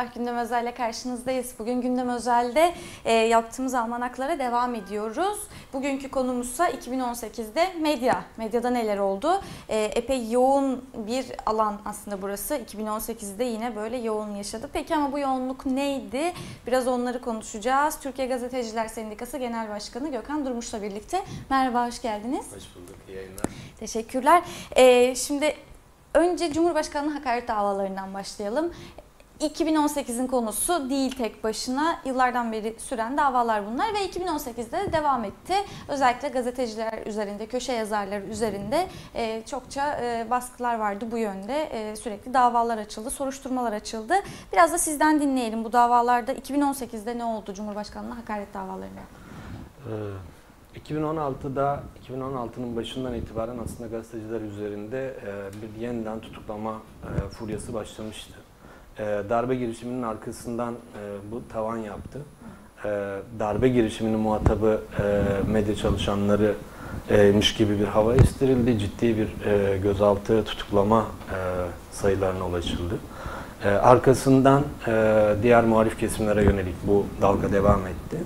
Merhabalar Gündem Özel'le karşınızdayız. Bugün Gündem Özel'de e, yaptığımız almanaklara devam ediyoruz. Bugünkü konumuzsa 2018'de medya. Medyada neler oldu? E, epey yoğun bir alan aslında burası. 2018'de yine böyle yoğun yaşadı. Peki ama bu yoğunluk neydi? Biraz onları konuşacağız. Türkiye Gazeteciler Sendikası Genel Başkanı Gökhan Durmuş'la birlikte. Merhaba, hoş geldiniz. Hoş bulduk, iyi yayınlar. Teşekkürler. E, şimdi önce Cumhurbaşkanlığı hakaret davalarından başlayalım. 2018'in konusu değil tek başına. Yıllardan beri süren davalar bunlar ve 2018'de de devam etti. Özellikle gazeteciler üzerinde, köşe yazarları üzerinde e, çokça e, baskılar vardı bu yönde. E, sürekli davalar açıldı, soruşturmalar açıldı. Biraz da sizden dinleyelim bu davalarda 2018'de ne oldu Cumhurbaşkanlığı hakaret davalarında? Ee, 2016'da 2016'nın başından itibaren aslında gazeteciler üzerinde e, bir yeniden tutuklama e, furyası başlamıştı. E, darbe girişiminin arkasından e, bu tavan yaptı. E, darbe girişiminin muhatabı e, medya çalışanları miş gibi bir hava estirildi. Ciddi bir e, gözaltı, tutuklama e, sayılarına ulaşıldı. E, arkasından e, diğer muhalif kesimlere yönelik bu dalga devam etti.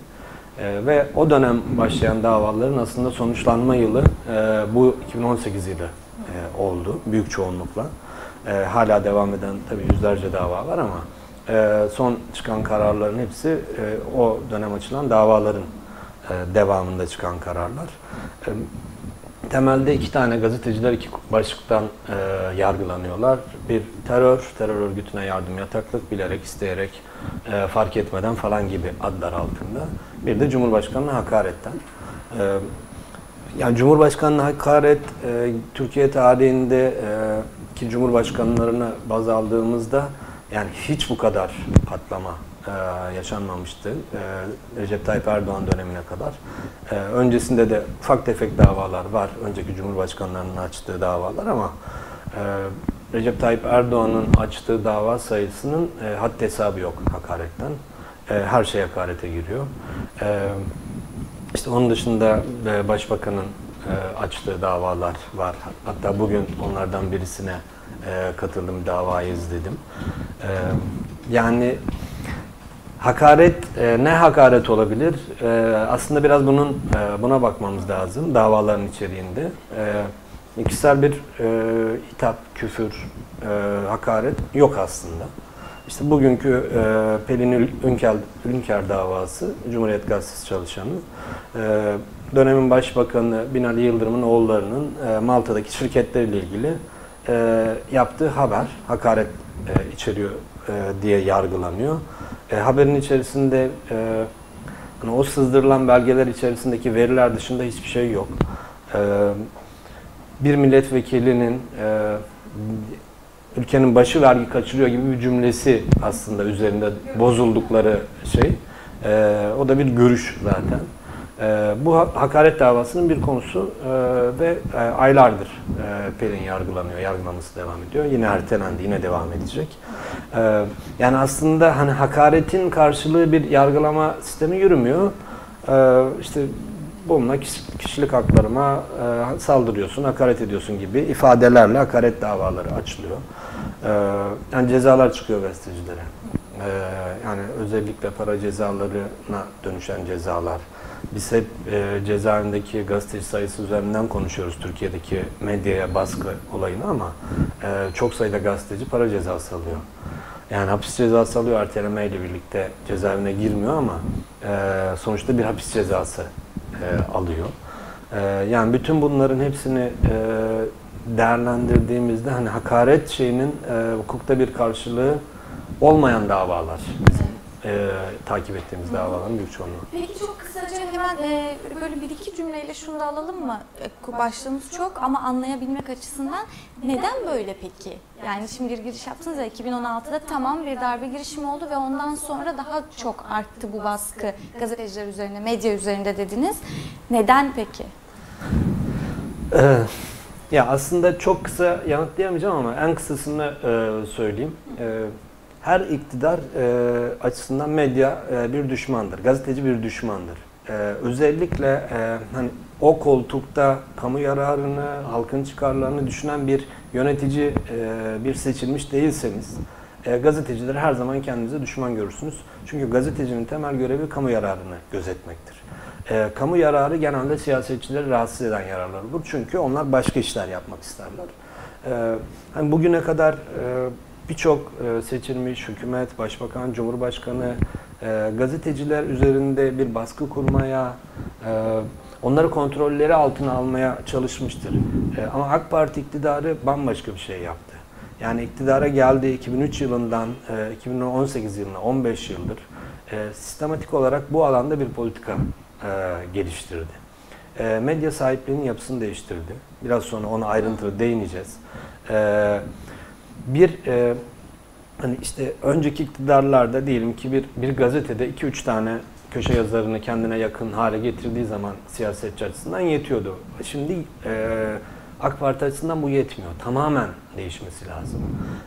E, ve o dönem başlayan davaların aslında sonuçlanma yılı e, bu 2018 yılı e, oldu büyük çoğunlukla. E, hala devam eden tabii yüzlerce dava var ama e, son çıkan kararların hepsi e, o dönem açılan davaların e, devamında çıkan kararlar. E, temelde iki tane gazeteciler iki başlıktan e, yargılanıyorlar. Bir terör, terör örgütüne yardım, yataklık, bilerek, isteyerek, e, fark etmeden falan gibi adlar altında. Bir de Cumhurbaşkanı'na hakaretten. E, yani Cumhurbaşkanı'na hakaret e, Türkiye tarihinde e, ki Cumhurbaşkanlarını baz aldığımızda yani hiç bu kadar patlama e, yaşanmamıştı e, Recep Tayyip Erdoğan dönemine kadar. E, öncesinde de ufak tefek davalar var. Önceki Cumhurbaşkanlarının açtığı davalar ama e, Recep Tayyip Erdoğan'ın açtığı dava sayısının e, haddi hesabı yok hakaretten. E, her şey hakarete giriyor. E, işte onun dışında e, Başbakan'ın e, açtığı davalar var. Hatta bugün onlardan birisine e, katıldım, davayı izledim. E, yani hakaret, ne hakaret olabilir? Aslında biraz bunun buna bakmamız lazım davaların içeriğinde. Kişisel bir hitap, küfür, hakaret yok aslında. İşte bugünkü e, Pelin Ünker, Ünker davası, Cumhuriyet Gazetesi çalışanı, e, dönemin Başbakanı Binali Yıldırım'ın oğullarının e, Malta'daki şirketleriyle ilgili e, yaptığı haber, hakaret e, içeriyor e, diye yargılanıyor. E, haberin içerisinde e, hani o sızdırılan belgeler içerisindeki veriler dışında hiçbir şey yok. E, bir milletvekilinin e, ülkenin başı vergi kaçırıyor gibi bir cümlesi aslında üzerinde bozuldukları şey. E, o da bir görüş zaten. E, bu hakaret davasının bir konusu e, ve e, aylardır e, Pelin yargılanıyor, yargılaması devam ediyor. Yine ertelendi, yine devam edecek. E, yani aslında hani hakaretin karşılığı bir yargılama sistemi yürümüyor. E, işte bununla kişilik haklarıma e, saldırıyorsun, hakaret ediyorsun gibi ifadelerle hakaret davaları açılıyor. E, yani cezalar çıkıyor gazetecilere. E, yani özellikle para cezalarına dönüşen cezalar. Biz hep e, cezaevindeki gazeteci sayısı üzerinden konuşuyoruz Türkiye'deki medyaya baskı olayını ama e, çok sayıda gazeteci para cezası alıyor. Yani hapis cezası alıyor ertelemeyle birlikte cezaevine girmiyor ama e, sonuçta bir hapis cezası e, alıyor. E, yani bütün bunların hepsini e, değerlendirdiğimizde hani hakaret şeyinin e, hukukta bir karşılığı olmayan davalar. E, takip ettiğimiz davaların büyük çoğunluğu. Peki çok kısaca hemen e, böyle bir iki cümleyle şunu da alalım mı? E, başlığımız çok ama anlayabilmek açısından neden böyle peki? Yani şimdi bir giriş yaptınız ya 2016'da tamam bir darbe girişimi oldu ve ondan sonra daha çok arttı bu baskı gazeteciler üzerine, medya üzerinde dediniz. Neden peki? Ee, ya aslında çok kısa yanıtlayamayacağım ama en kısasını e, söyleyeyim. E, her iktidar e, açısından medya e, bir düşmandır, gazeteci bir düşmandır. E, özellikle e, hani o koltukta kamu yararını, halkın çıkarlarını düşünen bir yönetici, e, bir seçilmiş değilseniz, e, gazetecileri her zaman kendinize düşman görürsünüz. Çünkü gazetecinin temel görevi kamu yararını gözetmektir. E, kamu yararı genelde siyasetçileri rahatsız eden yararlar olur. Çünkü onlar başka işler yapmak isterler. E, hani bugüne kadar e, birçok e, seçilmiş hükümet, başbakan, cumhurbaşkanı e, gazeteciler üzerinde bir baskı kurmaya, e, onları kontrolleri altına almaya çalışmıştır. Ama AK Parti iktidarı bambaşka bir şey yaptı. Yani iktidara geldi 2003 yılından e, 2018 yılına 15 yıldır sistematik olarak bu alanda bir politika geliştirdi. Medya sahipliğinin yapısını değiştirdi. Biraz sonra ona ayrıntılı değineceğiz. Bir e, hani işte önceki iktidarlarda diyelim ki bir bir gazetede 2-3 tane köşe yazarını kendine yakın hale getirdiği zaman siyasetçi açısından yetiyordu. Şimdi e, AK Parti açısından bu yetmiyor. Tamamen değişmesi lazım.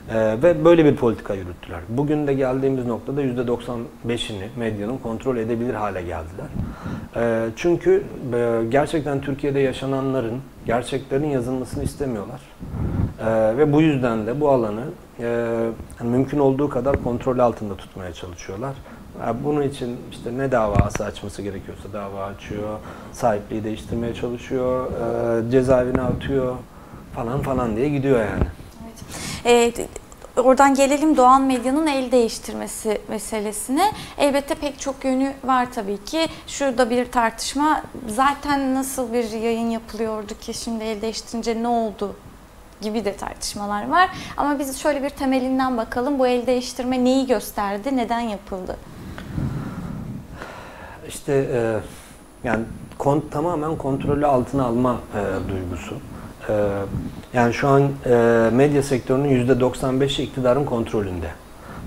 E, ve böyle bir politika yürüttüler. Bugün de geldiğimiz noktada %95'ini medyanın kontrol edebilir hale geldiler. E, çünkü e, gerçekten Türkiye'de yaşananların gerçeklerin yazılmasını istemiyorlar. E, ve bu yüzden de bu alanı e, hani mümkün olduğu kadar kontrol altında tutmaya çalışıyorlar. Yani bunun için işte ne davası açması gerekiyorsa dava açıyor, sahipliği değiştirmeye çalışıyor, e, cezaevine atıyor falan falan diye gidiyor yani. Evet. Ee, oradan gelelim Doğan Medya'nın el değiştirmesi meselesine. Elbette pek çok yönü var tabii ki. Şurada bir tartışma. Zaten nasıl bir yayın yapılıyordu ki şimdi el değiştirince ne oldu gibi de tartışmalar var. Ama biz şöyle bir temelinden bakalım. Bu el değiştirme neyi gösterdi, neden yapıldı? İşte e, yani kon, tamamen kontrolü altına alma e, duygusu. E, yani şu an e, medya sektörünün %95'i iktidarın kontrolünde.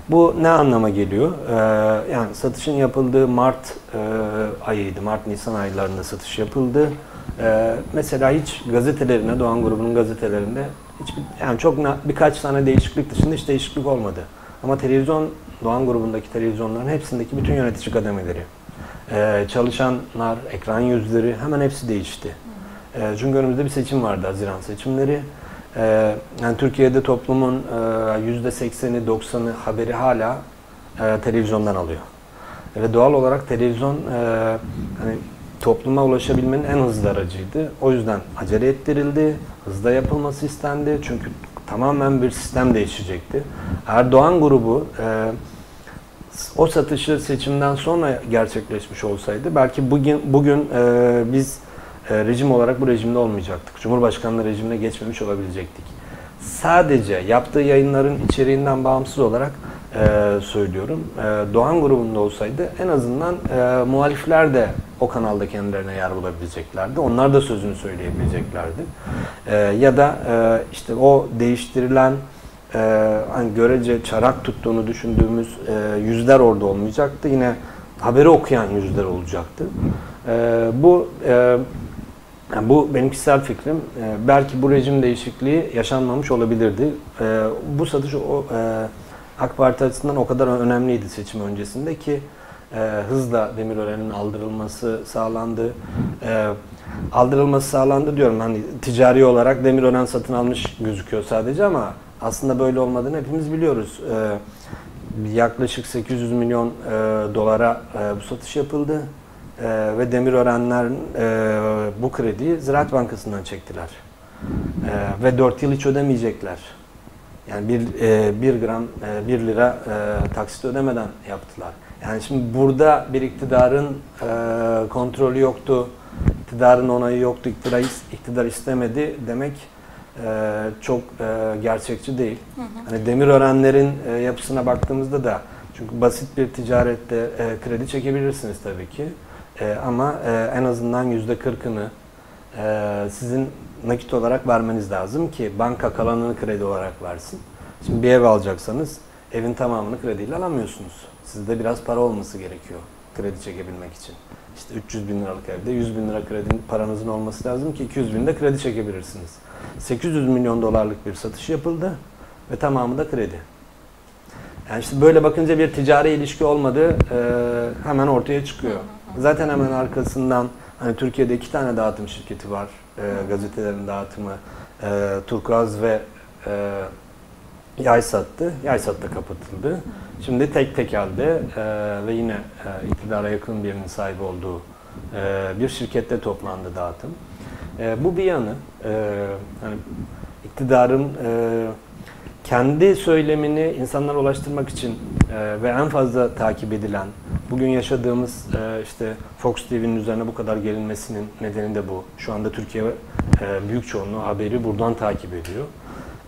Bu ne anlama geliyor? E, yani satışın yapıldığı Mart e, ayıydı. Mart-Nisan aylarında satış yapıldı. E, mesela hiç gazetelerine, Doğan grubunun gazetelerinde hiçbir, yani çok birkaç tane değişiklik dışında hiç değişiklik olmadı. Ama televizyon, Doğan grubundaki televizyonların hepsindeki bütün yönetici kademeleri, ee, çalışanlar, ekran yüzleri hemen hepsi değişti. Ee, çünkü önümüzde bir seçim vardı, Haziran seçimleri. Ee, yani Türkiye'de toplumun e, %80'i, 90'ı haberi hala e, televizyondan alıyor. Ve doğal olarak televizyon e, hani topluma ulaşabilmenin en hızlı aracıydı. O yüzden acele ettirildi, hızla yapılması istendi. Çünkü tamamen bir sistem değişecekti. Erdoğan grubu e, o satışı seçimden sonra gerçekleşmiş olsaydı belki bugün bugün e, biz e, rejim olarak bu rejimde olmayacaktık. Cumhurbaşkanlığı rejimine geçmemiş olabilecektik. Sadece yaptığı yayınların içeriğinden bağımsız olarak e, söylüyorum. E, Doğan grubunda olsaydı en azından e, muhalifler de o kanalda kendilerine yer bulabileceklerdi. Onlar da sözünü söyleyebileceklerdi. E, ya da e, işte o değiştirilen e, hani görece çarak tuttuğunu düşündüğümüz e, yüzler orada olmayacaktı. Yine haberi okuyan yüzler olacaktı. E, bu e, yani bu benim kişisel fikrim. E, belki bu rejim değişikliği yaşanmamış olabilirdi. E, bu satış o e, AK Parti açısından o kadar önemliydi seçim öncesinde ki e, hızla Demirören'in aldırılması sağlandı. E, aldırılması sağlandı diyorum hani ticari olarak Demirören satın almış gözüküyor sadece ama aslında böyle olmadığını hepimiz biliyoruz. Ee, yaklaşık 800 milyon e, dolara e, bu satış yapıldı e, ve Demirörenler e, bu krediyi Ziraat Bankası'ndan çektiler. E, ve 4 yıl hiç ödemeyecekler. Yani bir, e, bir gram, e, 1 lira e, taksit ödemeden yaptılar. Yani şimdi burada bir iktidarın e, kontrolü yoktu, iktidarın onayı yoktu, iktidar, iktidar istemedi demek e, çok e, gerçekçi değil. Hı hı. Hani Demirörenlerin e, yapısına baktığımızda da çünkü basit bir ticarette e, kredi çekebilirsiniz tabii ki. E, ama e, en azından yüzde kırkını e, sizin nakit olarak vermeniz lazım ki banka kalanını kredi olarak versin. Şimdi bir ev alacaksanız evin tamamını krediyle alamıyorsunuz. Sizde biraz para olması gerekiyor kredi çekebilmek için. İşte 300 bin liralık evde 100 bin lira kredi paranızın olması lazım ki 200 bin de kredi çekebilirsiniz. 800 milyon dolarlık bir satış yapıldı ve tamamı da kredi. Yani işte böyle bakınca bir ticari ilişki olmadığı e, hemen ortaya çıkıyor. Zaten hemen arkasından hani Türkiye'de iki tane dağıtım şirketi var. E, gazetelerin dağıtımı e, Turkuaz ve e, Yaysat'tı. Yaysat da kapatıldı. Şimdi tek tekel'de e, ve yine e, iktidara yakın birinin sahibi olduğu e, bir şirkette toplandı dağıtım. E, bu bir yanı. E, hani iktidarın e, kendi söylemini insanlara ulaştırmak için e, ve en fazla takip edilen, bugün yaşadığımız e, işte Fox TV'nin üzerine bu kadar gelinmesinin nedeni de bu. Şu anda Türkiye e, büyük çoğunluğu haberi buradan takip ediyor.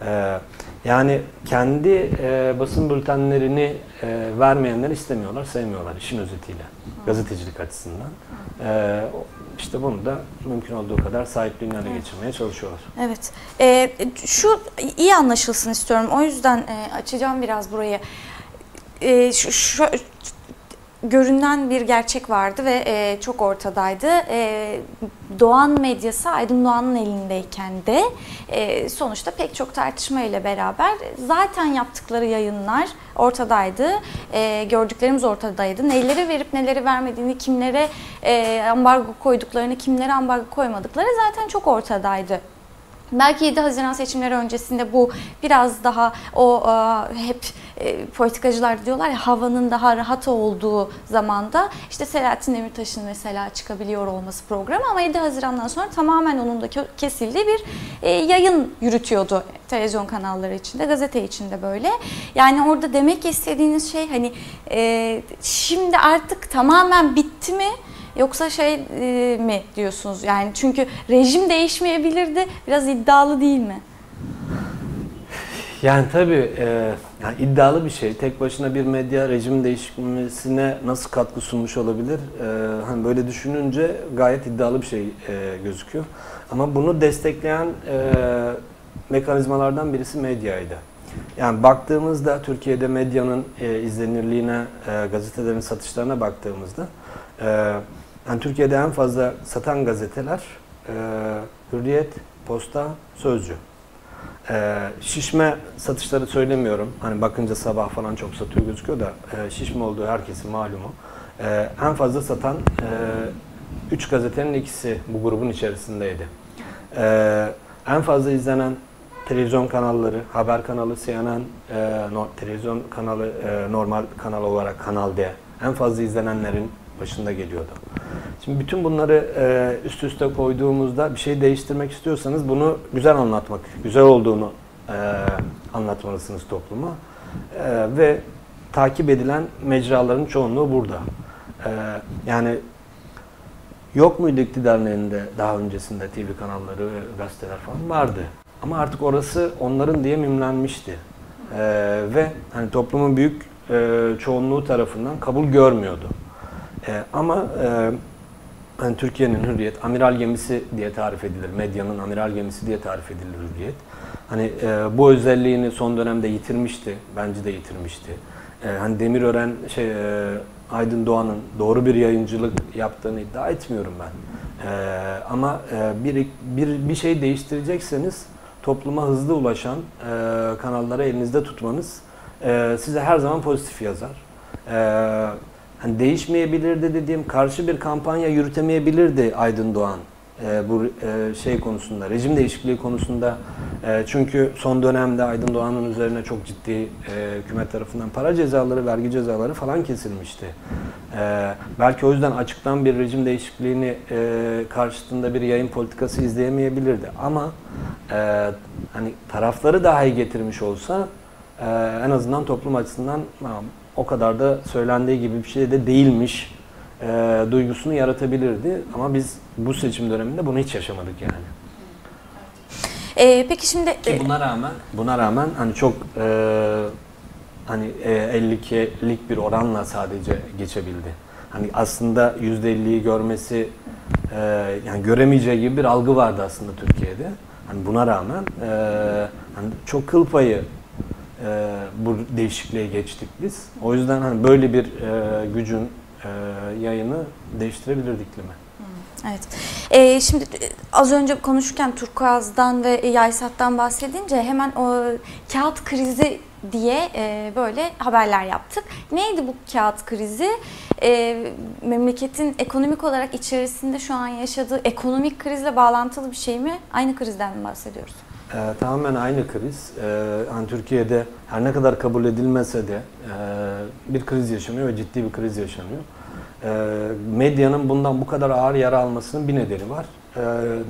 E, yani kendi e, basın bültenlerini e, vermeyenler istemiyorlar, sevmiyorlar işin özetiyle. Gazetecilik açısından. E, işte bunu da mümkün olduğu kadar sahipliğini ele geçirmeye çalışıyorlar. Evet. Ee, şu iyi anlaşılsın istiyorum. O yüzden e, açacağım biraz burayı. Ee, şu, şu- görünen bir gerçek vardı ve e, çok ortadaydı. E, Doğan medyası Aydın Doğan'ın elindeyken de e, sonuçta pek çok tartışma ile beraber zaten yaptıkları yayınlar ortadaydı. E, gördüklerimiz ortadaydı. Neleri verip neleri vermediğini, kimlere e, ambargo koyduklarını, kimlere ambargo koymadıkları zaten çok ortadaydı. Belki 7 Haziran seçimleri öncesinde bu biraz daha o e, hep e, politikacılar diyorlar ya havanın daha rahat olduğu zamanda işte Selahattin Demirtaş'ın mesela çıkabiliyor olması programı ama 7 Haziran'dan sonra tamamen onun da kesildiği bir e, yayın yürütüyordu televizyon kanalları içinde, gazete içinde böyle. Yani orada demek istediğiniz şey hani şimdi artık tamamen bitti mi? Yoksa şey e, mi diyorsunuz? Yani çünkü rejim değişmeyebilirdi. Biraz iddialı değil mi? Yani tabii e, yani iddialı bir şey. Tek başına bir medya rejim değişmesine nasıl katkı sunmuş olabilir? E, hani böyle düşününce gayet iddialı bir şey e, gözüküyor. Ama bunu destekleyen e, mekanizmalardan birisi medyaydı. Yani baktığımızda Türkiye'de medyanın e, izlenirliğine, e, gazetelerin satışlarına baktığımızda e, yani Türkiye'de en fazla satan gazeteler e, Hürriyet, Posta, Sözcü. Ee, şişme satışları söylemiyorum. Hani bakınca sabah falan çok satıyor gözüküyor da e, şişme olduğu herkesin malumu. Ee, en fazla satan 3 gazetenin ikisi bu grubun içerisindeydi. Ee, en fazla izlenen televizyon kanalları, haber kanalı CNN, e, no- televizyon kanalı e, normal kanal olarak Kanal D. En fazla izlenenlerin başında geliyordu. Şimdi bütün bunları e, üst üste koyduğumuzda bir şey değiştirmek istiyorsanız bunu güzel anlatmak, güzel olduğunu e, anlatmalısınız topluma. E, ve takip edilen mecraların çoğunluğu burada. E, yani yok muydu iktidarın elinde daha öncesinde TV kanalları gazeteler falan vardı. Ama artık orası onların diye mimlenmişti. E, ve hani toplumun büyük e, çoğunluğu tarafından kabul görmüyordu. E, ama e, hani Türkiye'nin hürriyet, amiral gemisi diye tarif edilir. Medyanın amiral gemisi diye tarif edilir hürriyet. Hani e, bu özelliğini son dönemde yitirmişti. Bence de yitirmişti. E, hani Demirören, şey, e, Aydın Doğan'ın doğru bir yayıncılık yaptığını iddia etmiyorum ben. E, ama e, bir, bir, bir şey değiştirecekseniz topluma hızlı ulaşan e, kanalları elinizde tutmanız e, size her zaman pozitif yazar. E, hani değişmeyebilirdi dediğim karşı bir kampanya yürütemeyebilirdi Aydın Doğan e, bu e, şey konusunda, rejim değişikliği konusunda. E, çünkü son dönemde Aydın Doğan'ın üzerine çok ciddi e, hükümet tarafından para cezaları, vergi cezaları falan kesilmişti. E, belki o yüzden açıktan bir rejim değişikliğini e, karşısında bir yayın politikası izleyemeyebilirdi. Ama e, hani tarafları daha iyi getirmiş olsa e, en azından toplum açısından "Tamam, o kadar da söylendiği gibi bir şey de değilmiş e, duygusunu yaratabilirdi. Ama biz bu seçim döneminde bunu hiç yaşamadık yani. E, peki şimdi Ki buna rağmen buna rağmen hani çok e, hani e, 52'lik bir oranla sadece geçebildi. Hani aslında %50'yi görmesi e, yani göremeyeceği gibi bir algı vardı aslında Türkiye'de. Hani buna rağmen e, hani çok kıl payı e, bu değişikliğe geçtik biz. O yüzden hani böyle bir e, gücün e, yayını değiştirebilirdi iklimi. Evet. Ee, şimdi e, az önce konuşurken Turkuaz'dan ve Yaysat'tan bahsedince hemen o kağıt krizi diye e, böyle haberler yaptık. Neydi bu kağıt krizi? E, memleketin ekonomik olarak içerisinde şu an yaşadığı ekonomik krizle bağlantılı bir şey mi? Aynı krizden mi bahsediyoruz? Ee, tamamen aynı kriz. Ee, yani Türkiye'de her ne kadar kabul edilmese de e, bir kriz yaşanıyor ve ciddi bir kriz yaşanıyor. Ee, medyanın bundan bu kadar ağır yara almasının bir nedeni var. Ee,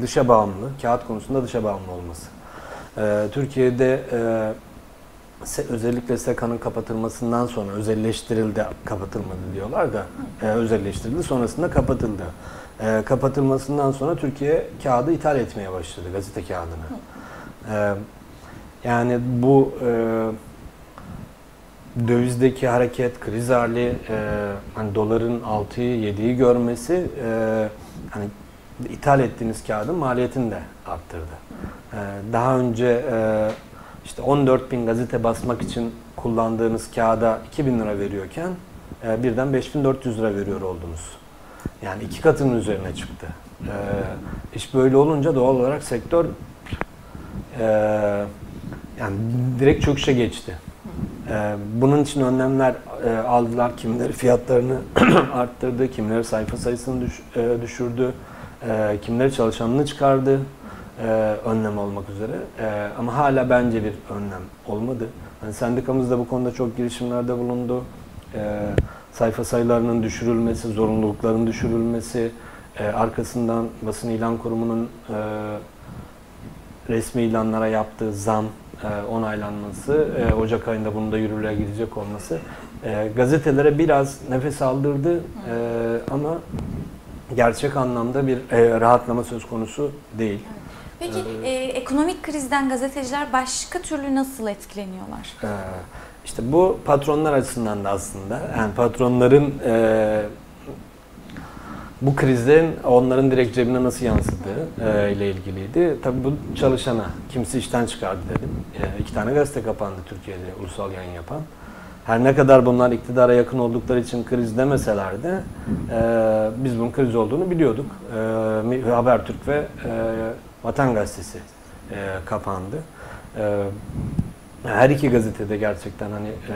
dışa bağımlı, kağıt konusunda dışa bağımlı olması. Ee, Türkiye'de e, se- özellikle SEKA'nın kapatılmasından sonra özelleştirildi, kapatılmadı diyorlar da e, özelleştirildi sonrasında kapatıldı. E, kapatılmasından sonra Türkiye kağıdı ithal etmeye başladı, gazete kağıdını. E, yani bu e, dövizdeki hareket, kriz hali, e, hani doların 6'yı 7'yi görmesi e, hani ithal ettiğiniz kağıdın maliyetini de arttırdı. E, daha önce e, işte 14 bin gazete basmak için kullandığınız kağıda 2000 lira veriyorken e, birden 5400 lira veriyor oldunuz. Yani iki katının üzerine çıktı. E, iş böyle olunca doğal olarak sektör e, yani direkt çöküşe geçti. E, bunun için önlemler e, aldılar. Kimileri fiyatlarını arttırdı, kimileri sayfa sayısını düş, e, düşürdü, e, kimileri çalışanını çıkardı e, önlem olmak üzere. E, ama hala bence bir önlem olmadı. Hani sendikamız da bu konuda çok girişimlerde bulundu. E, sayfa sayılarının düşürülmesi, zorunlulukların düşürülmesi, e, arkasından basın ilan kurumunun e, resmi ilanlara yaptığı zam e, onaylanması, e, Ocak ayında bunun da yürürlüğe girecek olması e, gazetelere biraz nefes aldırdı e, ama gerçek anlamda bir e, rahatlama söz konusu değil. Peki e, ekonomik krizden gazeteciler başka türlü nasıl etkileniyorlar? Ee, işte bu patronlar açısından da aslında yani patronların e, bu krizlerin onların direkt cebine nasıl yansıdığı e, ile ilgiliydi. Tabii bu çalışana kimisi işten çıkardı dedim. E, iki tane gazete kapandı Türkiye'de ulusal yayın yapan. Her ne kadar bunlar iktidara yakın oldukları için kriz demeseler de e, biz bunun kriz olduğunu biliyorduk. E, Habertürk ve e, Vatan Gazetesi e, kapandı. E, her iki gazetede gerçekten hani e,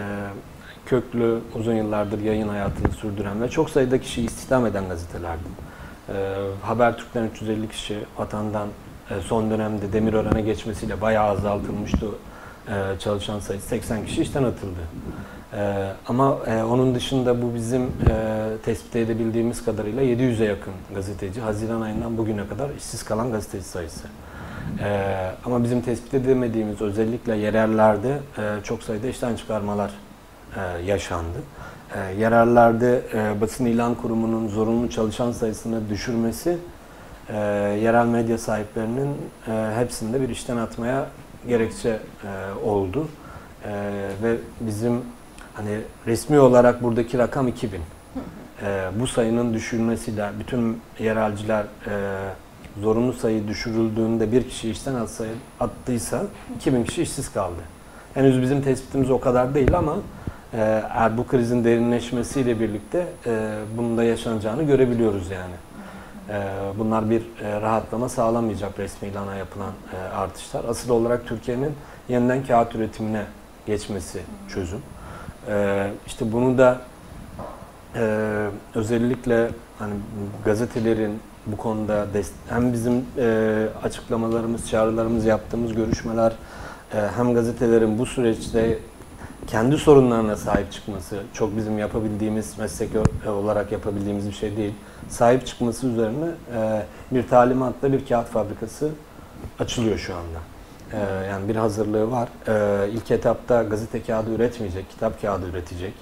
köklü uzun yıllardır yayın hayatını sürdüren ve çok sayıda kişi istihdam eden gazetelerdi. E, Habertürk'ten 350 kişi vatandan e, son dönemde Demirören'e geçmesiyle bayağı azaltılmıştı e, çalışan sayısı 80 kişi işten atıldı. E, ama e, onun dışında bu bizim e, tespit edebildiğimiz kadarıyla 700'e yakın gazeteci Haziran ayından bugüne kadar işsiz kalan gazeteci sayısı. Ee, ama bizim tespit edemediğimiz özellikle yerellerde e, çok sayıda işten çıkarmalar e, yaşandı. E, yerellerde basın ilan kurumunun zorunlu çalışan sayısını düşürmesi e, yerel medya sahiplerinin e, hepsinde bir işten atmaya gerekçe oldu. Ve bizim hani resmi olarak buradaki rakam 2000. E, bu sayının düşürülmesiyle bütün yerelciler zorunlu sayı düşürüldüğünde bir kişi işten atsayı, attıysa 2000 kişi işsiz kaldı. Henüz bizim tespitimiz o kadar değil ama eğer bu krizin derinleşmesiyle birlikte e, bunun da yaşanacağını görebiliyoruz yani. E, bunlar bir e, rahatlama sağlamayacak resmi ilana yapılan e, artışlar. Asıl olarak Türkiye'nin yeniden kağıt üretimine geçmesi çözüm. E, işte bunu da e, özellikle hani gazetelerin bu konuda hem bizim e, açıklamalarımız, çağrılarımız, yaptığımız görüşmeler e, hem gazetelerin bu süreçte kendi sorunlarına sahip çıkması çok bizim yapabildiğimiz meslek olarak yapabildiğimiz bir şey değil. Sahip çıkması üzerine e, bir talimatla bir kağıt fabrikası açılıyor şu anda. E, yani bir hazırlığı var. E, ilk etapta gazete kağıdı üretmeyecek, kitap kağıdı üretecek.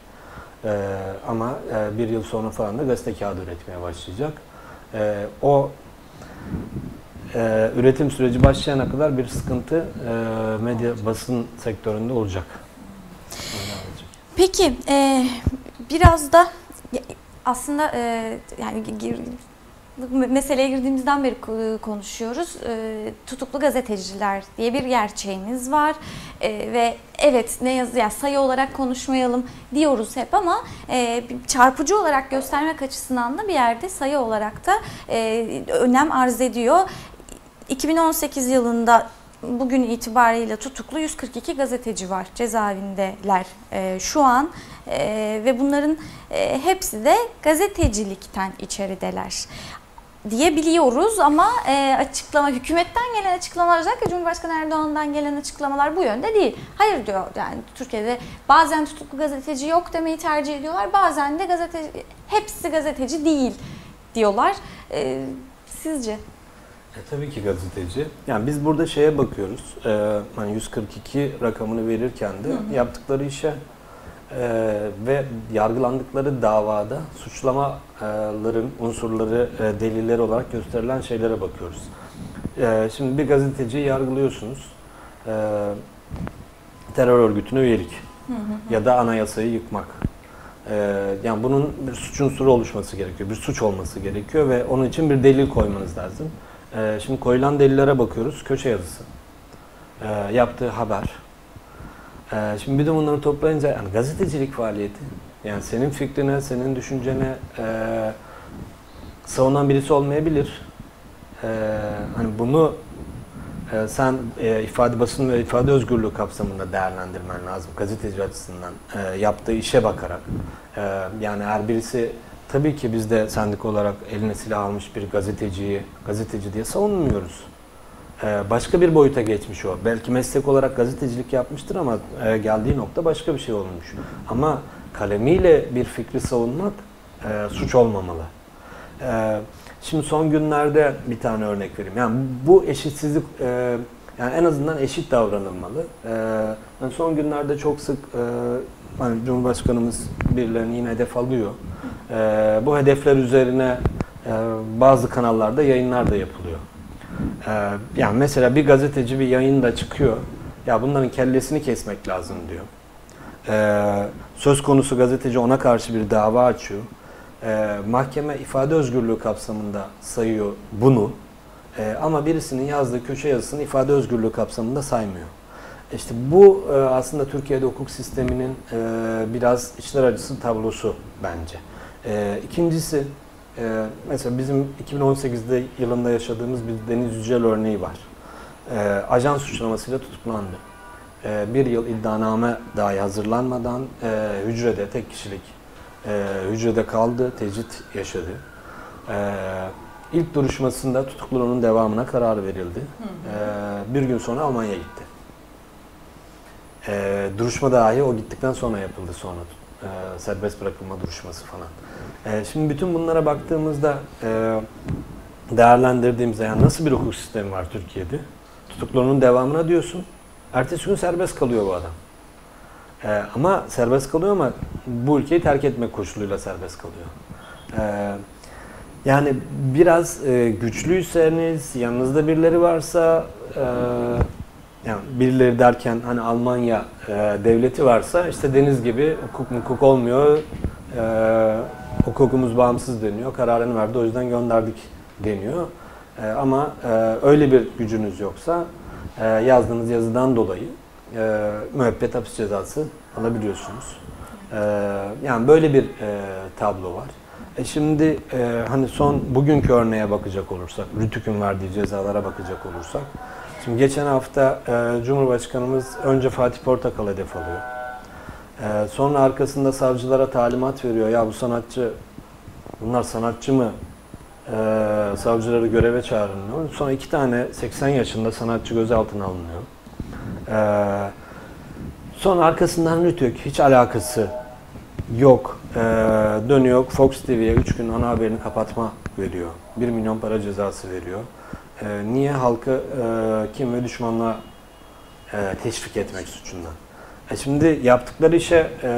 E, ama e, bir yıl sonra falan da gazete kağıdı üretmeye başlayacak. E, o e, üretim süreci başlayana kadar bir sıkıntı e, medya basın sektöründe olacak. Peki e, biraz da aslında e, yani gir- meseleye girdiğimizden beri ko- konuşuyoruz. E, tutuklu gazeteciler diye bir gerçeğimiz var E, ve evet ne yazı ya sayı olarak konuşmayalım diyoruz hep ama e, çarpıcı olarak göstermek açısından da bir yerde sayı olarak da e, önem arz ediyor. 2018 yılında bugün itibariyle tutuklu 142 gazeteci var cezaevindeler e, şu an E, ve bunların e, hepsi de gazetecilikten içerideler. diyebiliyoruz ama e, açıklama hükümetten gelen açıklamalar özellikle Cumhurbaşkanı Erdoğan'dan gelen açıklamalar bu yönde değil. Hayır diyor yani Türkiye'de bazen tutuklu gazeteci yok demeyi tercih ediyorlar. Bazen de gazeteci hepsi gazeteci değil diyorlar. E, sizce? E, tabii ki gazeteci. Yani biz burada şeye bakıyoruz. E, hani 142 rakamını verirken de Hı hı. yaptıkları işe e, ve yargılandıkları davada suçlamaların unsurları, e, delilleri olarak gösterilen şeylere bakıyoruz. E, şimdi bir gazeteciyi yargılıyorsunuz. E, terör örgütüne üyelik Hı hı. ya da anayasayı yıkmak. Ee, yani bunun bir suç unsuru oluşması gerekiyor, bir suç olması gerekiyor ve onun için bir delil koymanız lazım. Ee, şimdi koyulan delillere bakıyoruz, köşe yazısı, ee, yaptığı haber. Ee, şimdi bir de bunları toplayınca yani gazetecilik faaliyeti, yani senin fikrine, senin düşüncene e, savunan birisi olmayabilir. Hani bunu ee, sen e, ifade basın ve ifade özgürlüğü kapsamında değerlendirmen lazım gazeteci açısından e, yaptığı işe bakarak. E, yani her birisi tabii ki biz de sendik olarak eline silah almış bir gazeteciyi gazeteci diye savunmuyoruz. E, başka bir boyuta geçmiş o. Belki meslek olarak gazetecilik yapmıştır ama e, geldiği nokta başka bir şey olmuş. Ama kalemiyle bir fikri savunmak e, suç olmamalı. E, Şimdi son günlerde bir tane örnek vereyim. Yani bu eşitsizlik e, yani en azından eşit davranılmalı. E, yani son günlerde çok sık e, hani Cumhurbaşkanımız birilerini yine hedef alıyor. E, bu hedefler üzerine e, bazı kanallarda yayınlar da yapılıyor. E, yani mesela bir gazeteci bir yayında çıkıyor. Ya bunların kellesini kesmek lazım diyor. E, söz konusu gazeteci ona karşı bir dava açıyor. Ee, mahkeme ifade özgürlüğü kapsamında sayıyor bunu. Ee, ama birisinin yazdığı köşe yazısını ifade özgürlüğü kapsamında saymıyor. İşte bu e, aslında Türkiye'de hukuk sisteminin e, biraz içler acısı tablosu bence. E, ikincisi, e, mesela bizim 2018'de yılında yaşadığımız bir Deniz Yücel örneği var. E, ajan suçlamasıyla tutuklandı. E, bir yıl iddianame dahi hazırlanmadan e, hücrede tek kişilik e, hücrede kaldı, tecrit yaşadı. E, ilk duruşmasında tutukluluğunun devamına karar verildi. E, bir gün sonra Almanya'ya gitti. E, duruşma dahi o gittikten sonra yapıldı sonra. E, serbest bırakılma duruşması falan. E, şimdi bütün bunlara baktığımızda e, değerlendirdiğimizde yani nasıl bir hukuk sistemi var Türkiye'de? Tutukluluğunun devamına diyorsun. Ertesi gün serbest kalıyor bu adam. Ee, ama serbest kalıyor ama bu ülkeyi terk etmek koşuluyla serbest kalıyor. Ee, yani biraz e, güçlüyseniz, yanınızda birileri varsa, e, yani birileri derken hani Almanya e, devleti varsa işte deniz gibi hukuk hukuk olmuyor, e, hukukumuz bağımsız deniyor, kararını verdi o yüzden gönderdik deniyor. E, ama e, öyle bir gücünüz yoksa e, yazdığınız yazıdan dolayı e, müebbet hapis cezası alabiliyorsunuz. E, yani böyle bir e, tablo var. E şimdi e, hani son bugünkü örneğe bakacak olursak, Rütük'ün verdiği cezalara bakacak olursak, şimdi geçen hafta e, Cumhurbaşkanımız önce Fatih Portakal hedef alıyor. E, sonra arkasında savcılara talimat veriyor. Ya bu sanatçı, bunlar sanatçı mı? E, savcıları göreve çağırın. Sonra iki tane 80 yaşında sanatçı gözaltına alınıyor. Ee, sonra arkasından Rütük hiç alakası yok. Ee, dönüyor Fox TV'ye 3 gün ana haberini kapatma veriyor. 1 milyon para cezası veriyor. Ee, niye halkı e, kim ve düşmanlığa e, teşvik etmek suçundan? E şimdi yaptıkları işe, e,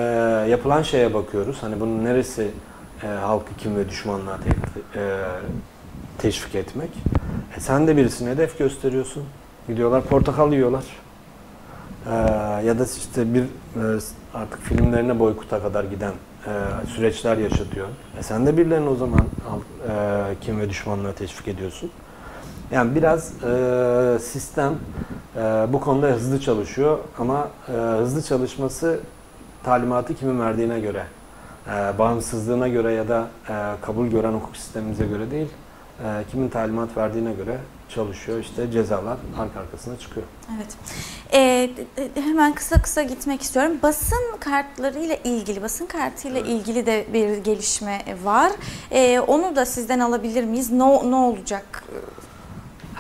yapılan şeye bakıyoruz. Hani bunun neresi e, halkı kim ve düşmanlığa te, e, teşvik etmek? E sen de birisine hedef gösteriyorsun. Gidiyorlar portakal yiyorlar. Ee, ya da işte bir e, artık filmlerine boykuta kadar giden e, süreçler yaşatıyor. E sen de birilerini o zaman e, kim ve düşmanlığa teşvik ediyorsun. Yani biraz e, sistem e, bu konuda hızlı çalışıyor ama e, hızlı çalışması talimatı kimin verdiğine göre, e, bağımsızlığına göre ya da e, kabul gören hukuk sistemimize göre değil, e, kimin talimat verdiğine göre çalışıyor. İşte cezalar arka arkasına çıkıyor. Evet. Ee, hemen kısa kısa gitmek istiyorum. Basın kartlarıyla ilgili, basın kartıyla Evet. ilgili de bir gelişme var. Ee, onu da sizden alabilir miyiz? Ne, ne olacak?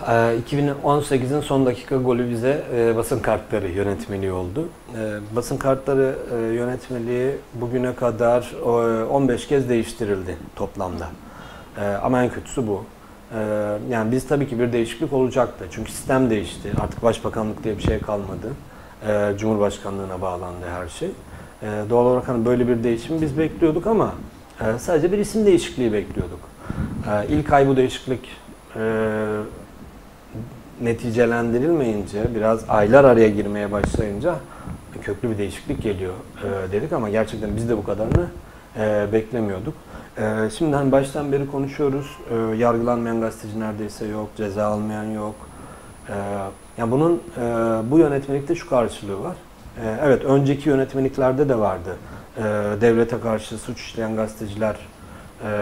Ee, 2018'in son dakika golü bize e, basın kartları yönetmeliği oldu. E, basın kartları e, yönetmeliği bugüne kadar e, 15 kez değiştirildi toplamda. E, ama en kötüsü bu. E, yani biz tabii ki bir değişiklik olacaktı. Çünkü sistem değişti. Artık başbakanlık diye bir şey kalmadı. E, Cumhurbaşkanlığına bağlandı her şey. E, doğal olarak hani böyle bir değişimi biz bekliyorduk ama e, sadece bir isim değişikliği bekliyorduk. E, ilk ay bu değişiklik e, neticelendirilmeyince, biraz aylar araya girmeye başlayınca köklü bir değişiklik geliyor e, dedik ama gerçekten biz de bu kadarını e, beklemiyorduk. E, şimdi hani baştan beri konuşuyoruz. E, yargılanmayan gazeteci neredeyse yok, ceza almayan yok. E, yani bunun e, bu yönetmelikte şu karşılığı var. E, evet önceki yönetmeliklerde de vardı. E, devlete karşı suç işleyen gazeteciler,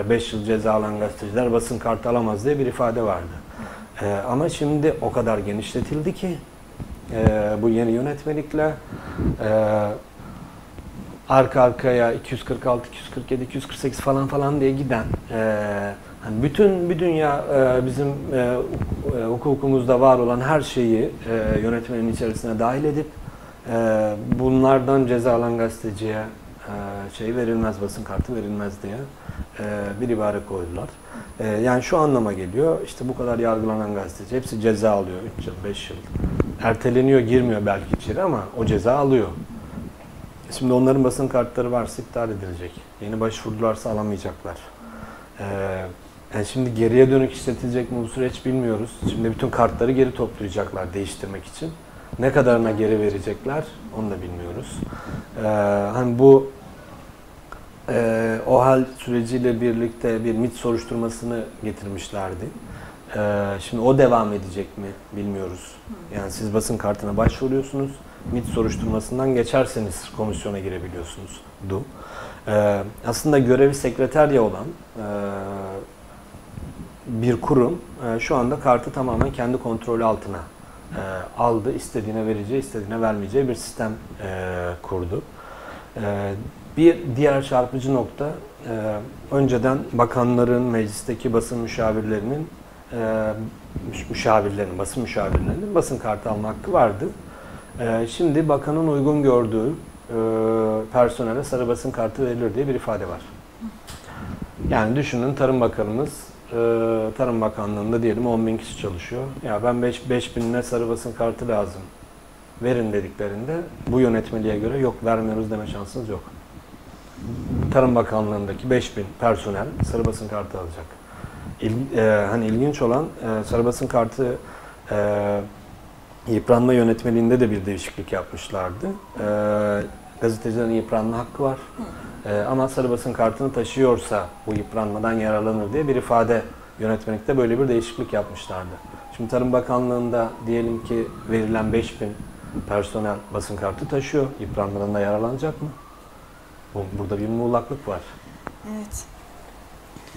5 yıl ceza alan gazeteciler basın kartı alamaz diye bir ifade vardı. Ee, ama şimdi o kadar genişletildi ki e, bu yeni yönetmelikle e, arka arkaya 246, 247, 248 falan falan diye giden e, hani bütün bir dünya e, bizim e, e, hukukumuzda var olan her şeyi e, yönetmenin içerisine dahil edip e, bunlardan ceza gazeteciye e, şey verilmez, basın kartı verilmez diye e, bir ibare koydular. E, yani şu anlama geliyor, işte bu kadar yargılanan gazeteci, hepsi ceza alıyor 3 yıl, 5 yıl. Erteleniyor, girmiyor belki içeri ama o ceza alıyor. Şimdi onların basın kartları varsa iptal edilecek. Yeni başvurdularsa alamayacaklar. E, yani şimdi geriye dönük işletilecek mi bu süreç bilmiyoruz. Şimdi bütün kartları geri toplayacaklar değiştirmek için. Ne kadarına geri verecekler onu da bilmiyoruz. E, hani bu e, o hal süreciyle birlikte bir MIT soruşturmasını getirmişlerdi. E, şimdi o devam edecek mi bilmiyoruz. Yani siz basın kartına başvuruyorsunuz, MIT soruşturmasından geçerseniz komisyona girebiliyorsunuz. Du. E, aslında görevi sekreterya olan e, bir kurum e, şu anda kartı tamamen kendi kontrolü altına e, aldı. İstediğine vereceği, istediğine vermeyeceği bir sistem e, kurdu. E, bir diğer çarpıcı nokta e, önceden bakanların, meclisteki basın müşavirlerinin e, müş- müşavirlerin, basın müşavirlerinin basın kartı alma hakkı vardı. E, şimdi bakanın uygun gördüğü e, personele sarı basın kartı verilir diye bir ifade var. Yani düşünün Tarım Bakanımız e, Tarım Bakanlığı'nda diyelim 10 bin kişi çalışıyor. Ya ben 5, 5 binine sarı basın kartı lazım verin dediklerinde bu yönetmeliğe göre yok vermiyoruz deme şansınız yok. Tarım Bakanlığı'ndaki 5000 personel sarı basın kartı alacak. İl, e, hani ilginç olan e, sarı basın kartı e, yıpranma yönetmeliğinde de bir değişiklik yapmışlardı. E, gazetecilerin yıpranma hakkı var. E, ama sarı basın kartını taşıyorsa bu yıpranmadan yararlanır diye bir ifade yönetmelikte böyle bir değişiklik yapmışlardı. Şimdi Tarım Bakanlığı'nda diyelim ki verilen 5000 personel basın kartı taşıyor. Yıpranmadan da yararlanacak mı? Bu- Burada bir muğlaklık var. Evet.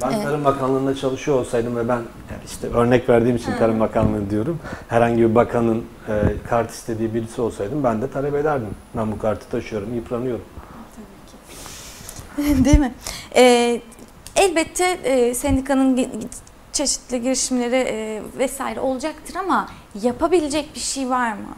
Ben Evet. Tarım Bakanlığı'nda çalışıyor olsaydım ve ben yani işte örnek verdiğim için Tarım Bakanlığı diyorum. Herhangi bir bakanın e, kart istediği birisi olsaydım ben de talep ederdim. Ben bu kartı taşıyorum, yıpranıyorum. Değil mi? Ee, elbette e, sendikanın çeşitli girişimleri e, vesaire olacaktır ama yapabilecek bir şey var mı?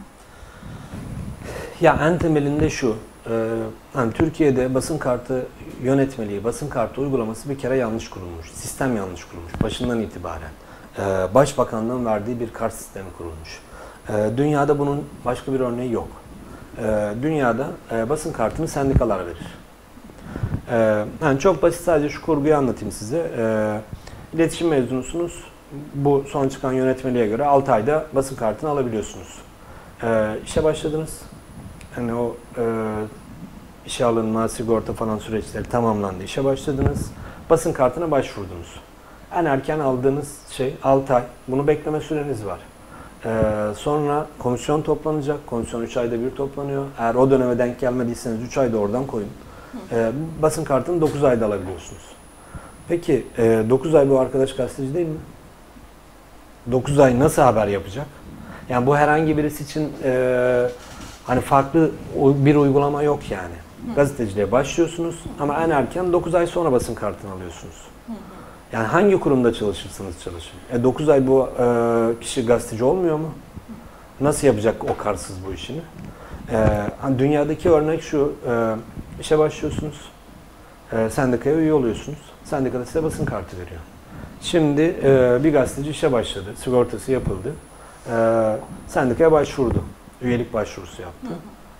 Ya en temelinde şu, e, hani Türkiye'de basın kartı yönetmeliği, basın kartı uygulaması bir kere yanlış kurulmuş. Sistem yanlış kurulmuş başından itibaren. E, Başbakanlığın verdiği bir kart sistemi kurulmuş. E, dünyada bunun başka bir örneği yok. Dünyada e, basın kartını sendikalar verir. Yani çok basit sadece şu kurguyu anlatayım size. İletişim mezunusunuz. Bu son çıkan yönetmeliğe göre 6 ayda basın kartını alabiliyorsunuz. İşe başladınız. Hani o e, işe alınma, sigorta falan süreçleri tamamlandı. İşe başladınız. Basın kartına başvurdunuz. En erken aldığınız şey 6 ay. Bunu bekleme süreniz var. E, sonra komisyon toplanacak. Komisyon 3 ayda bir toplanıyor. Eğer o döneme denk gelmediyseniz 3 ayda oradan koyun. E, basın kartını 9 ayda alabiliyorsunuz. Peki e, 9 ay bu arkadaş gazeteci değil mi? 9 ay nasıl haber yapacak? Yani bu herhangi birisi için e, hani farklı bir uygulama yok yani. Gazeteciliğe başlıyorsunuz ama en erken 9 ay sonra basın kartını alıyorsunuz. Yani hangi kurumda çalışırsınız çalışın. E 9 ay bu e, kişi gazeteci olmuyor mu? Nasıl yapacak o karsız bu işini? E, hani dünyadaki örnek şu, e, işe başlıyorsunuz, e, sendikaya üye oluyorsunuz, sendikada size basın kartı veriyor. Şimdi e, bir gazeteci işe başladı, sigortası yapıldı, e, sendikaya başvurdu, üyelik başvurusu yaptı,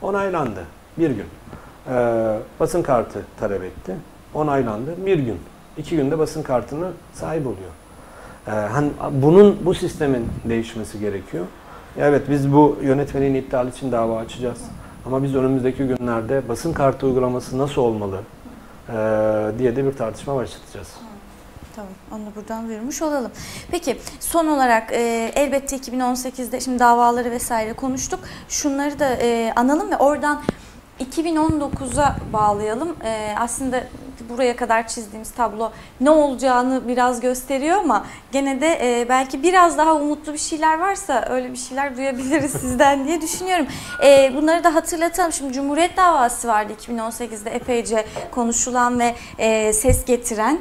onaylandı bir gün. E, basın kartı talep etti, onaylandı bir gün. İki günde basın kartına sahip oluyor. Ee, hani bunun bu sistemin değişmesi gerekiyor. Evet biz bu yönetmeliğin iptali için dava açacağız. Ama biz önümüzdeki günlerde basın kartı uygulaması nasıl olmalı ee, diye de bir tartışma başlatacağız. Tamam, onu da buradan duyurmuş olalım. Peki, son olarak e, elbette 2018'de şimdi davaları vesaire konuştuk. Şunları da e, analım ve oradan 2019'a bağlayalım. E, aslında buraya kadar çizdiğimiz tablo ne olacağını biraz gösteriyor ama gene de e, belki biraz daha umutlu bir şeyler varsa öyle bir şeyler duyabiliriz sizden diye düşünüyorum. E, bunları da hatırlatalım. Şimdi Cumhuriyet davası vardı 2018'de epeyce konuşulan ve e, ses getiren.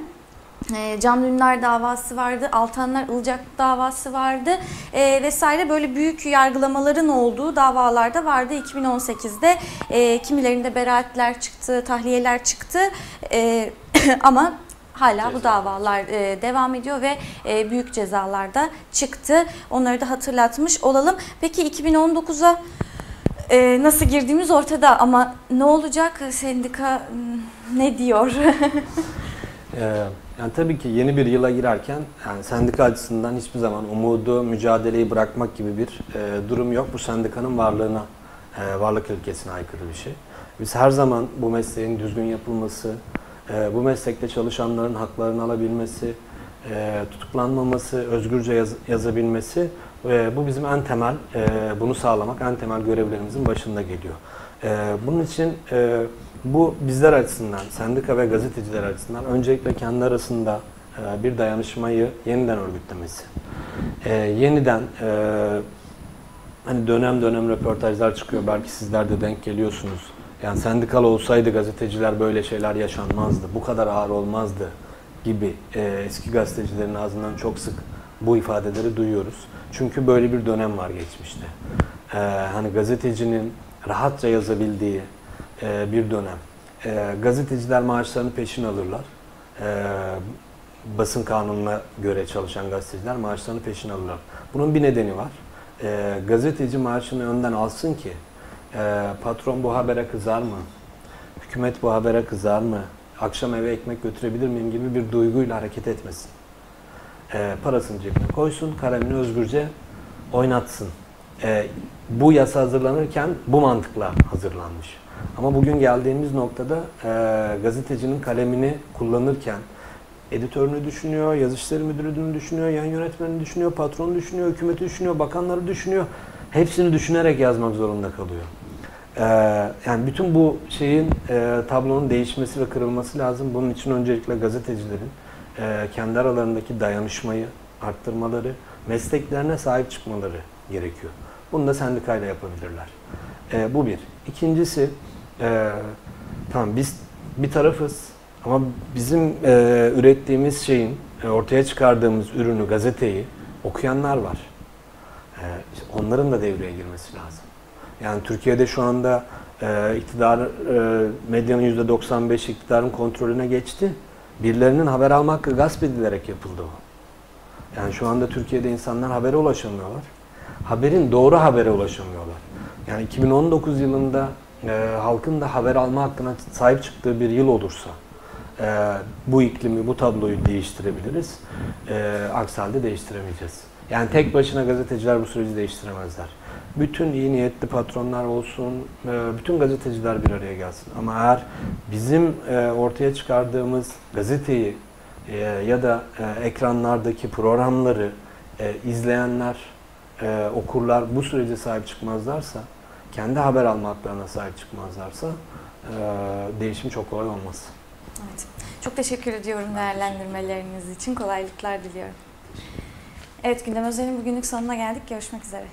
E, Can Dündar davası vardı, Altanlar Ilıcak davası vardı e, vesaire böyle büyük yargılamaların olduğu davalarda vardı 2018'de. E, kimilerinde beraatler çıktı, tahliyeler çıktı e, ama hala bu davalar e, devam ediyor ve e, büyük cezalar da çıktı. Onları da hatırlatmış olalım. Peki 2019'a e, nasıl girdiğimiz ortada ama ne olacak? Sendika hmm, ne diyor? Yani tabii ki yeni bir yıla girerken yani sendika açısından hiçbir zaman umudu, mücadeleyi bırakmak gibi bir e, durum yok. Bu sendikanın varlığına, e, varlık ilkesine aykırı bir şey. Biz her zaman bu mesleğin düzgün yapılması, e, bu meslekte çalışanların haklarını alabilmesi, e, tutuklanmaması, özgürce yaz- yazabilmesi ve bu bizim en temel, e, bunu sağlamak en temel görevlerimizin başında geliyor. E, bunun için e, bu bizler açısından, sendika ve gazeteciler açısından öncelikle kendi arasında e, bir dayanışmayı yeniden örgütlemesi. E, yeniden e, hani dönem dönem röportajlar çıkıyor. Belki sizler de denk geliyorsunuz. Yani sendikal olsaydı gazeteciler böyle şeyler yaşanmazdı. Bu kadar ağır olmazdı gibi e, eski gazetecilerin ağzından çok sık bu ifadeleri duyuyoruz. Çünkü böyle bir dönem var geçmişte. E, hani gazetecinin rahatça yazabildiği e, bir dönem. E, gazeteciler maaşlarını peşin alırlar. E, basın kanununa göre çalışan gazeteciler maaşlarını peşin alırlar. Bunun bir nedeni var. Gazeteci maaşını önden alsın ki patron bu habere kızar mı? Hükümet bu habere kızar mı? Akşam eve ekmek götürebilir miyim gibi bir duyguyla hareket etmesin. Parasını cebine koysun, kalemini özgürce oynatsın. E, bu yasa hazırlanırken bu mantıkla hazırlanmış. Ama bugün geldiğimiz noktada e, gazetecinin kalemini kullanırken editörünü düşünüyor, yazı müdürünü düşünüyor, yan yönetmenini düşünüyor, patronu düşünüyor, hükümeti düşünüyor, bakanları düşünüyor. Hepsini düşünerek yazmak zorunda kalıyor. Ee, yani bütün bu şeyin e, tablonun değişmesi ve kırılması lazım. Bunun için öncelikle gazetecilerin e, kendi aralarındaki dayanışmayı arttırmaları, mesleklerine sahip çıkmaları gerekiyor. Bunu da sendikayla yapabilirler. E, bu bir. İkincisi, e, tamam biz bir tarafız ama bizim e, ürettiğimiz şeyin, e, ortaya çıkardığımız ürünü, gazeteyi okuyanlar var. E, işte onların da devreye girmesi lazım. Yani Türkiye'de şu anda e, iktidar, e, medyanın %95 iktidarın kontrolüne geçti. Birilerinin haber alma hakkı gasp edilerek yapıldı o. Yani şu anda Türkiye'de insanlar habere ulaşamıyorlar. Haberin doğru habere ulaşamıyorlar. Yani 2019 yılında e, halkın da haber alma hakkına sahip çıktığı bir yıl olursa e, bu iklimi, bu tabloyu değiştirebiliriz. E, aksi halde değiştiremeyeceğiz. Yani tek başına gazeteciler bu süreci değiştiremezler. Bütün iyi niyetli patronlar olsun, e, bütün gazeteciler bir araya gelsin. Ama eğer bizim e, ortaya çıkardığımız gazeteyi e, ya da e, ekranlardaki programları e, izleyenler, e, okurlar bu sürece sahip çıkmazlarsa, kendi haber alma haklarına sahip çıkmazlarsa e, değişim çok kolay olmaz. Evet. Çok teşekkür ediyorum değerlendirmeleriniz için. Kolaylıklar diliyorum. Evet gündem özelinin bugünlük sonuna geldik. Görüşmek üzere.